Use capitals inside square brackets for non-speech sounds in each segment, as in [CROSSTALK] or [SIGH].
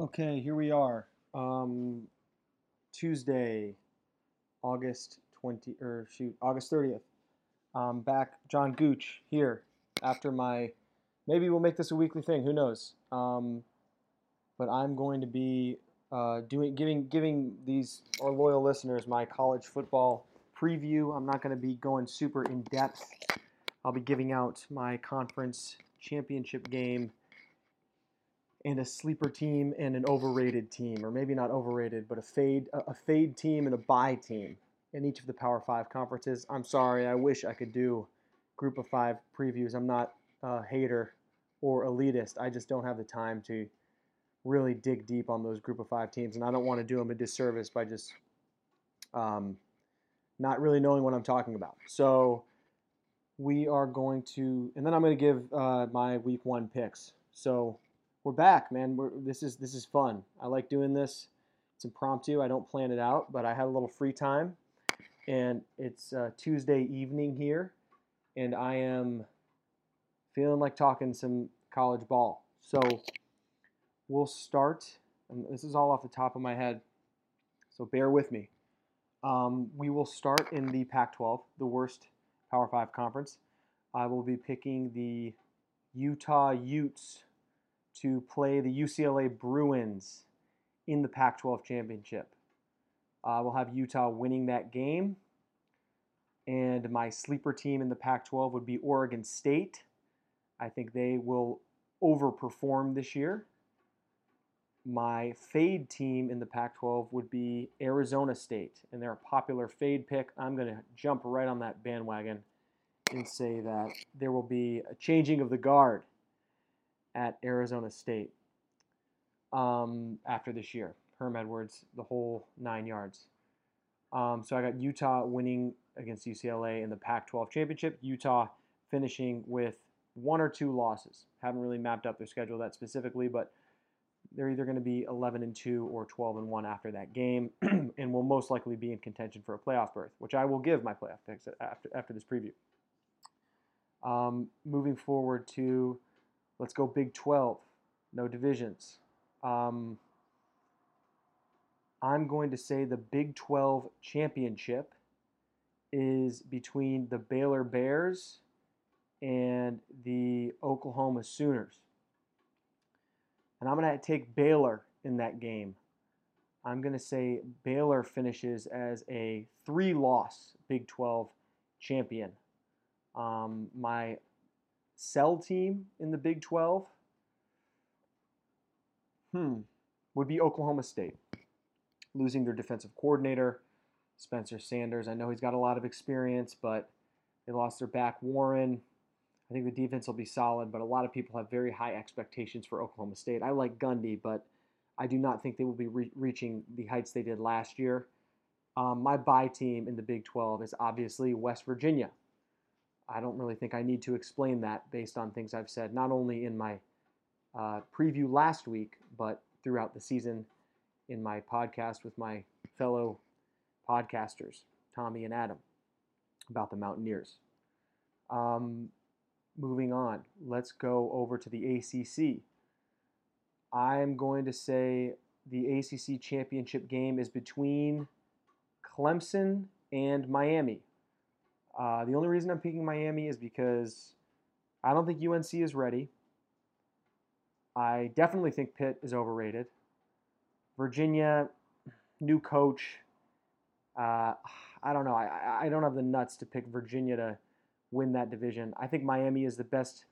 Okay, here we are. Um, Tuesday, August 20 or shoot, August 30th. Um, back John Gooch here after my maybe we'll make this a weekly thing, who knows. Um, but I'm going to be uh, doing giving giving these our loyal listeners my college football preview. I'm not going to be going super in depth. I'll be giving out my conference championship game and a sleeper team and an overrated team, or maybe not overrated, but a fade a fade team and a buy team in each of the Power Five conferences. I'm sorry, I wish I could do Group of Five previews. I'm not a hater or elitist. I just don't have the time to really dig deep on those Group of Five teams, and I don't want to do them a disservice by just um, not really knowing what I'm talking about. So we are going to, and then I'm going to give uh, my Week One picks. So we're back, man. We're, this is this is fun. I like doing this. It's impromptu. I don't plan it out, but I had a little free time, and it's uh, Tuesday evening here, and I am feeling like talking some college ball. So we'll start. And this is all off the top of my head, so bear with me. Um, we will start in the Pac-12, the worst Power Five conference. I will be picking the Utah Utes to play the UCLA Bruins in the Pac 12 championship. Uh, we'll have Utah winning that game. And my sleeper team in the Pac 12 would be Oregon State. I think they will overperform this year. My fade team in the Pac 12 would be Arizona State, and they're a popular fade pick. I'm going to jump right on that bandwagon and say that there will be a changing of the guard at Arizona State um, after this year. Herm Edwards, the whole nine yards. Um, so I got Utah winning against UCLA in the Pac 12 championship. Utah finishing with one or two losses. Haven't really mapped out their schedule that specifically, but they're either going to be 11 and 2 or 12 and 1 after that game, [CLEARS THROAT] and will most likely be in contention for a playoff berth, which I will give my playoff picks after, after this preview. Um, moving forward to Let's go Big 12. No divisions. Um, I'm going to say the Big 12 championship is between the Baylor Bears and the Oklahoma Sooners. And I'm going to take Baylor in that game. I'm going to say Baylor finishes as a three loss Big 12 champion. Um, my sell team in the Big 12? Hmm, would be Oklahoma State. Losing their defensive coordinator, Spencer Sanders. I know he's got a lot of experience, but they lost their back, Warren. I think the defense will be solid, but a lot of people have very high expectations for Oklahoma State. I like Gundy, but I do not think they will be re- reaching the heights they did last year. Um, my buy team in the Big 12 is obviously West Virginia. I don't really think I need to explain that based on things I've said, not only in my uh, preview last week, but throughout the season in my podcast with my fellow podcasters, Tommy and Adam, about the Mountaineers. Um, moving on, let's go over to the ACC. I'm going to say the ACC championship game is between Clemson and Miami. Uh, the only reason I'm picking Miami is because I don't think UNC is ready. I definitely think Pitt is overrated. Virginia, new coach. Uh, I don't know. I, I don't have the nuts to pick Virginia to win that division. I think Miami is the best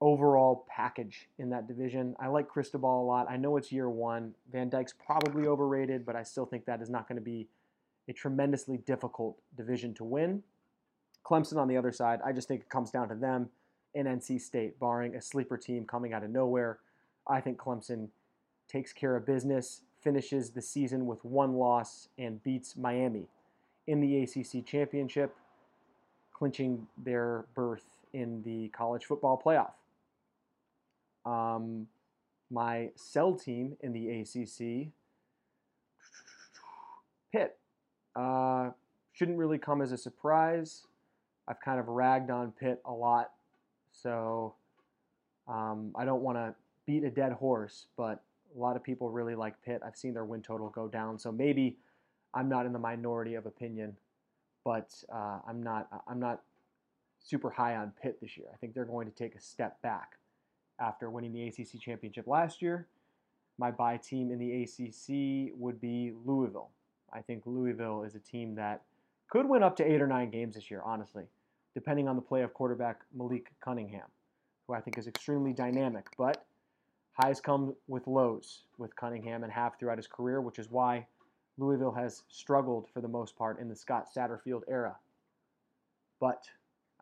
overall package in that division. I like Cristobal a lot. I know it's year one. Van Dyke's probably overrated, but I still think that is not going to be a tremendously difficult division to win. Clemson on the other side, I just think it comes down to them and NC State, barring a sleeper team coming out of nowhere. I think Clemson takes care of business, finishes the season with one loss, and beats Miami in the ACC championship, clinching their berth in the college football playoff. Um, my sell team in the ACC, Pitt. Uh, shouldn't really come as a surprise. I've kind of ragged on Pitt a lot, so um, I don't want to beat a dead horse, but a lot of people really like Pitt. I've seen their win total go down, so maybe I'm not in the minority of opinion, but uh, I'm not I'm not super high on Pitt this year. I think they're going to take a step back after winning the ACC championship last year. My buy team in the ACC would be Louisville. I think Louisville is a team that could win up to eight or nine games this year, honestly, depending on the play of quarterback Malik Cunningham, who I think is extremely dynamic. But highs come with lows with Cunningham and have throughout his career, which is why Louisville has struggled for the most part in the Scott Satterfield era. But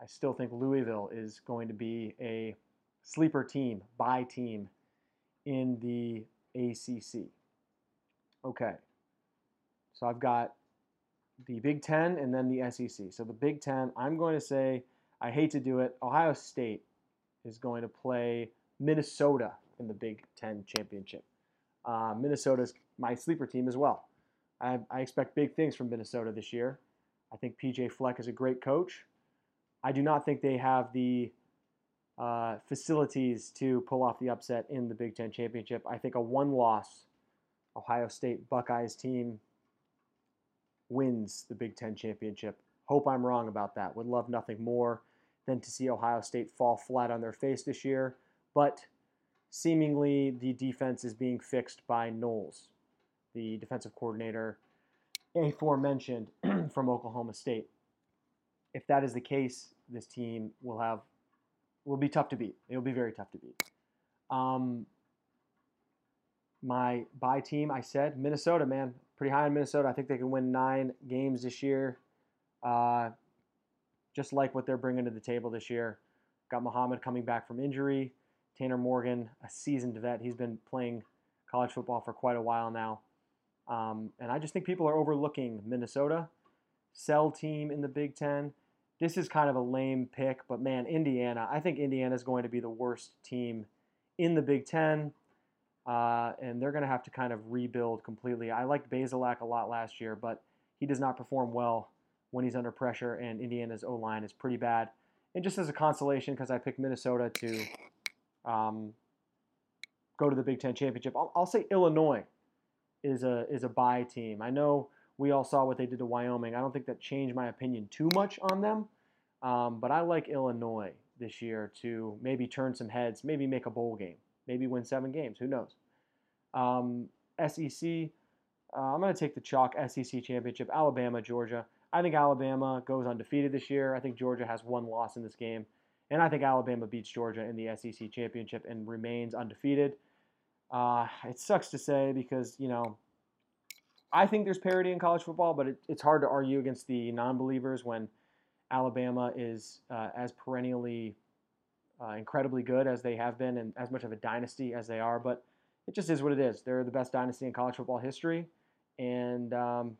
I still think Louisville is going to be a sleeper team, buy team in the ACC. Okay. So I've got the Big Ten and then the SEC. So the Big Ten, I'm going to say, I hate to do it, Ohio State is going to play Minnesota in the Big Ten championship. Uh, Minnesota's my sleeper team as well. I, I expect big things from Minnesota this year. I think PJ Fleck is a great coach. I do not think they have the uh, facilities to pull off the upset in the Big Ten championship. I think a one-loss Ohio State Buckeyes team wins the Big Ten championship. Hope I'm wrong about that. Would love nothing more than to see Ohio State fall flat on their face this year. But seemingly the defense is being fixed by Knowles, the defensive coordinator aforementioned [CLEARS THROAT] from Oklahoma State. If that is the case, this team will have will be tough to beat. It'll be very tough to beat. Um, my buy team, I said Minnesota, man, pretty high in Minnesota. I think they can win nine games this year. Uh, just like what they're bringing to the table this year. Got Mohamed coming back from injury. Tanner Morgan, a seasoned vet. He's been playing college football for quite a while now. Um, and I just think people are overlooking Minnesota. Sell team in the Big Ten. This is kind of a lame pick, but man, Indiana. I think Indiana is going to be the worst team in the Big Ten. Uh, and they're going to have to kind of rebuild completely. I liked Bazelak a lot last year, but he does not perform well when he's under pressure, and Indiana's O line is pretty bad. And just as a consolation, because I picked Minnesota to um, go to the Big Ten championship, I'll, I'll, say Illinois is a is a buy team. I know we all saw what they did to Wyoming. I don't think that changed my opinion too much on them, um, but I like Illinois this year to maybe turn some heads, maybe make a bowl game, maybe win seven games. Who knows? Um, SEC. Uh, I'm going to take the chalk SEC championship, Alabama, Georgia. I think Alabama goes undefeated this year. I think Georgia has one loss in this game. And I think Alabama beats Georgia in the SEC championship and remains undefeated. Uh, it sucks to say because, you know, I think there's parity in college football, but it, it's hard to argue against the non believers when Alabama is uh, as perennially uh, incredibly good as they have been and as much of a dynasty as they are. But it just is what it is. They're the best dynasty in college football history. And um,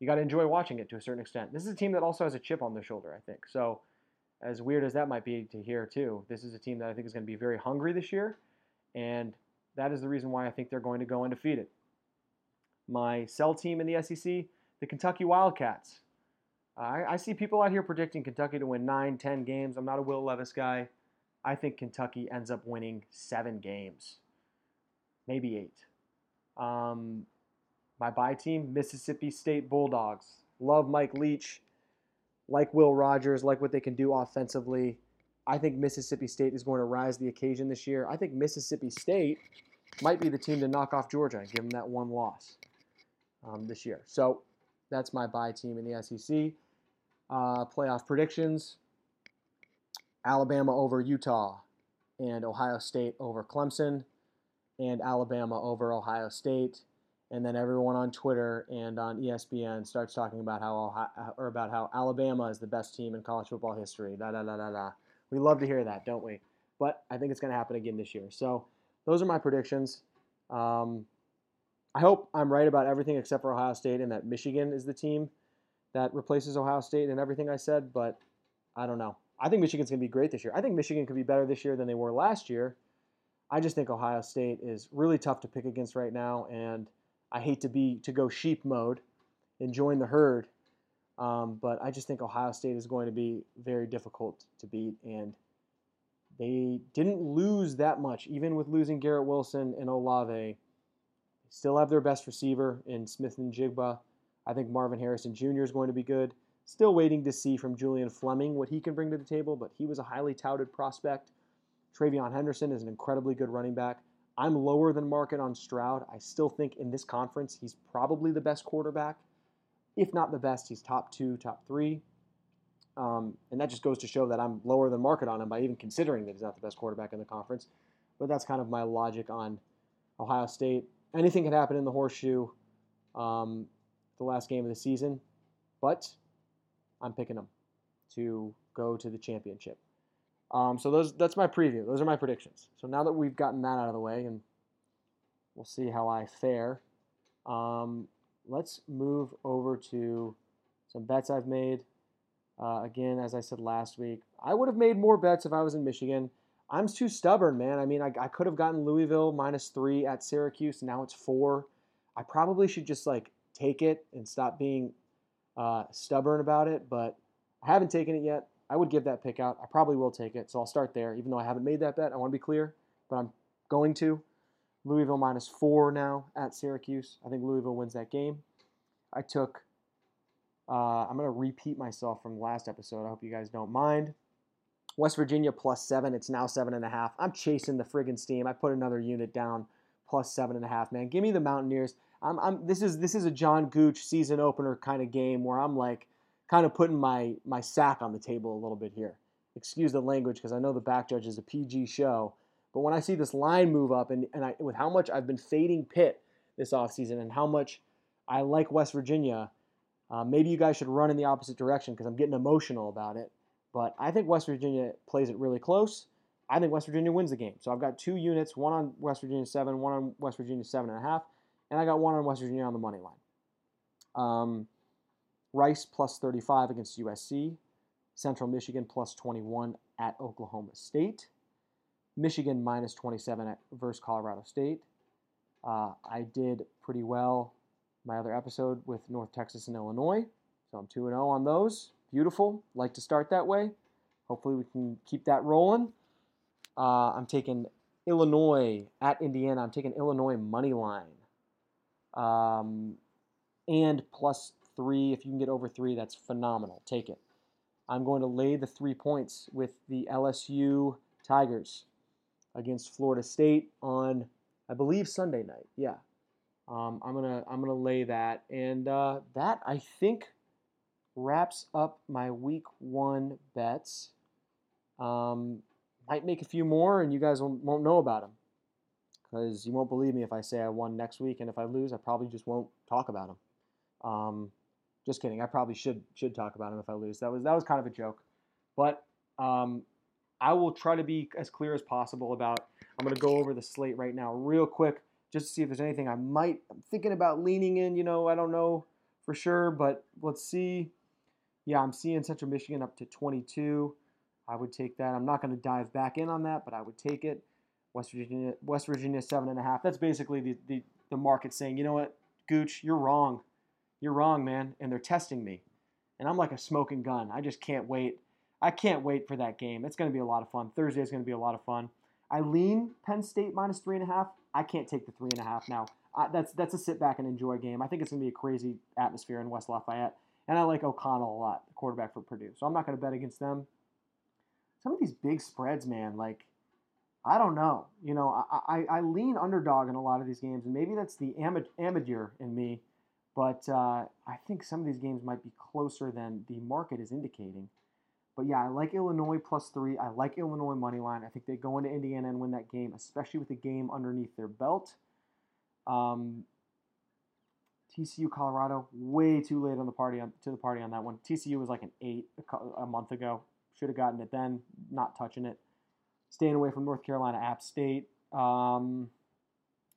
you got to enjoy watching it to a certain extent. This is a team that also has a chip on their shoulder, I think. So, as weird as that might be to hear, too, this is a team that I think is going to be very hungry this year, and that is the reason why I think they're going to go undefeated. My sell team in the SEC, the Kentucky Wildcats. I, I see people out here predicting Kentucky to win nine, ten games. I'm not a Will Levis guy. I think Kentucky ends up winning seven games, maybe eight. Um, my buy team, Mississippi State Bulldogs. Love Mike Leach, like Will Rogers, like what they can do offensively. I think Mississippi State is going to rise the occasion this year. I think Mississippi State might be the team to knock off Georgia and give them that one loss um, this year. So that's my buy team in the SEC. Uh, playoff predictions Alabama over Utah, and Ohio State over Clemson, and Alabama over Ohio State and then everyone on Twitter and on ESPN starts talking about how or about how Alabama is the best team in college football history. Da da da da da. We love to hear that, don't we? But I think it's going to happen again this year. So those are my predictions. Um, I hope I'm right about everything except for Ohio State and that Michigan is the team that replaces Ohio State and everything I said. But I don't know. I think Michigan's going to be great this year. I think Michigan could be better this year than they were last year. I just think Ohio State is really tough to pick against right now, and I hate to be to go sheep mode and join the herd, um, but I just think Ohio State is going to be very difficult to beat, and they didn't lose that much, even with losing Garrett Wilson and Olave. Still have their best receiver in Smith-Njigba. I think Marvin Harrison Jr. is going to be good. Still waiting to see from Julian Fleming what he can bring to the table, but he was a highly touted prospect. TreVeyon Henderson is an incredibly good running back. I'm lower than market on Stroud. I still think in this conference he's probably the best quarterback. If not the best, he's top two, top three. Um, and that just goes to show that I'm lower than market on him by even considering that he's not the best quarterback in the conference. But that's kind of my logic on Ohio State. Anything can happen in the horseshoe, um, the last game of the season, but I'm picking them to go to the championship. Um, so those that's my preview. Those are my predictions. So now that we've gotten that out of the way, and we'll see how I fare. Um, let's move over to some bets I've made. Uh, again, as I said last week, I would have made more bets if I was in Michigan. I'm too stubborn, man. I mean, I, I could have gotten Louisville minus three at Syracuse. Now it's four. I probably should just like take it and stop being uh, stubborn about it, but I haven't taken it yet. I would give that pick out. I probably will take it, so I'll start there. Even though I haven't made that bet, I want to be clear, but I'm going to. Louisville minus four now at Syracuse. I think Louisville wins that game. I took uh, I'm going to repeat myself from last episode. I hope you guys don't mind. West Virginia plus seven. It's now seven and a half. I'm chasing the friggin' steam. I put another unit down plus seven and a half. Man, give me the Mountaineers. I'm, I'm. This is this is a John Gooch season opener kind of game where I'm like, kind of putting my my sack on the table a little bit here. Excuse the language because I know the back judge is a PG show, but when I see this line move up and and I, with how much I've been fading Pitt this offseason and how much I like West Virginia uh, maybe you guys should run in the opposite direction because I'm getting emotional about it. But I think West Virginia plays it really close. I think West Virginia wins the game. So I've got two units, one on West Virginia seven, one on West Virginia seven and a half, and I got one on West Virginia on the money line. Um, Rice plus 35 against USC. Central Michigan plus 21 at Oklahoma State. Michigan minus 27 at versus Colorado State. Uh, I did pretty well my other episode with North Texas and Illinois. So I'm 2 0 on those. Beautiful. Like to start that way. Hopefully, we can keep that rolling. Uh, I'm taking Illinois at Indiana. I'm taking Illinois money line. Um, and plus three. If you can get over three, that's phenomenal. Take it. I'm going to lay the three points with the LSU Tigers against Florida State on, I believe, Sunday night. Yeah, um, I'm gonna I'm gonna lay that, and uh, that I think wraps up my week one bets. Um, might make a few more, and you guys won't, know about them because you won't believe me if I say I won next week, and if I lose, I probably just won't talk about them. Um, just kidding. I probably should should talk about them if I lose. That was that was kind of a joke, but um, I will try to be as clear as possible about. I'm going to go over the slate right now, real quick just to see if there's anything I might. I'm thinking about leaning in. You know, I don't know for sure, but let's see. Yeah, I'm seeing Central Michigan up to 22. I would take that. I'm not going to dive back in on that, but I would take it. West Virginia, West Virginia seven and a half. That's basically the, the, the market saying, you know what, Gooch, you're wrong. You're wrong, man. And they're testing me. And I'm like a smoking gun. I just can't wait. I can't wait for that game. It's going to be a lot of fun. Thursday is going to be a lot of fun. I lean Penn State minus three and a half. I can't take the three and a half now. Uh, that's that's a sit back and enjoy game. I think it's going to be a crazy atmosphere in West Lafayette, and I like O'Connell a lot, the quarterback for Purdue. So I'm not going to bet against them. Some of these big spreads, man, like I don't know. You know, I, I, I lean underdog in a lot of these games, and maybe that's the amateur in me, but uh, I think some of these games might be closer than the market is indicating. But yeah, I like Illinois plus three. I like Illinois money line. I think they go into Indiana and win that game, especially with the game underneath their belt. Um, TCU Colorado way too late on the party on, to the party on that one. TCU was like an eight a, a month ago. Should have gotten it then. Not touching it. Staying away from North Carolina App State. Um,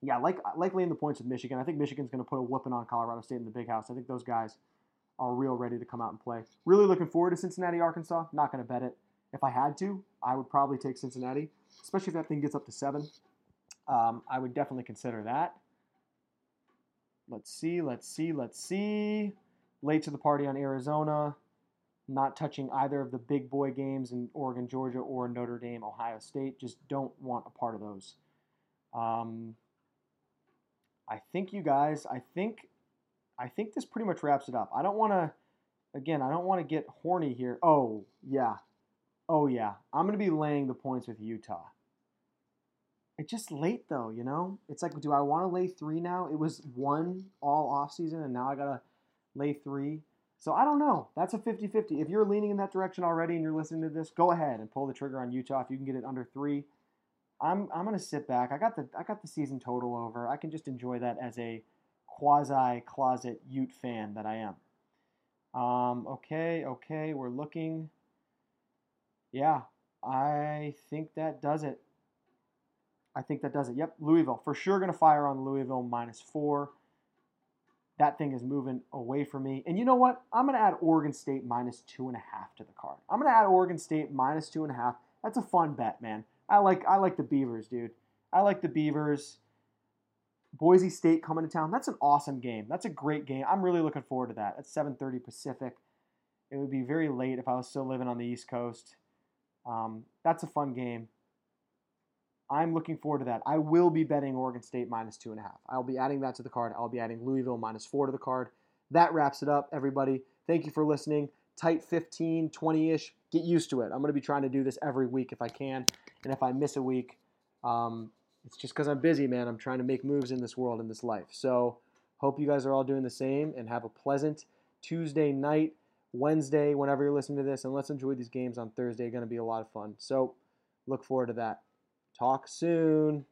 yeah, like like laying the points with Michigan. I think Michigan's going to put a whooping on Colorado State in the big house. I think those guys are real ready to come out and play. Really looking forward to Cincinnati, Arkansas. Not going to bet it. If I had to, I would probably take Cincinnati, especially if that thing gets up to seven. Um, I would definitely consider that. Let's see, let's see, let's see. Late to the party on Arizona. Not touching either of the big boy games in Oregon, Georgia, or Notre Dame, Ohio State. Just don't want a part of those. Um, I think you guys, I think, I think this pretty much wraps it up. I don't want to, again, I don't want to get horny here. Oh yeah, oh yeah, I'm gonna be laying the points with Utah. It's just late though, you know. It's like, do I want to lay three now? It was one all off season, and now I gotta lay three. So I don't know. That's a 50-50. If you're leaning in that direction already and you're listening to this, go ahead and pull the trigger on Utah if you can get it under three. I'm I'm gonna sit back. I got the I got the season total over. I can just enjoy that as a quasi closet Ute fan that I am. Um, okay, okay, we're looking. Yeah, I think that does it. I think that does it. Yep, Louisville for sure gonna fire on Louisville minus four. That thing is moving away from me. And you know what? I'm gonna add Oregon State minus two and a half to the card. I'm gonna add Oregon State minus two and a half. That's a fun bet, man. I like I like the Beavers, dude. I like the Beavers. Boise State coming to town. That's an awesome game. That's a great game. I'm really looking forward to that. It's 7:30 Pacific. It would be very late if I was still living on the East Coast. Um, that's a fun game. I'm looking forward to that. I will be betting Oregon State minus two and a half. I'll be adding that to the card. I'll be adding Louisville minus four to the card. That wraps it up, everybody. Thank you for listening. Tight 15, 20 ish. Get used to it. I'm going to be trying to do this every week if I can. And if I miss a week, um, it's just because I'm busy, man. I'm trying to make moves in this world, in this life. So, hope you guys are all doing the same and have a pleasant Tuesday night, Wednesday, whenever you're listening to this. And let's enjoy these games on Thursday. Going to be a lot of fun. So, look forward to that. Talk soon.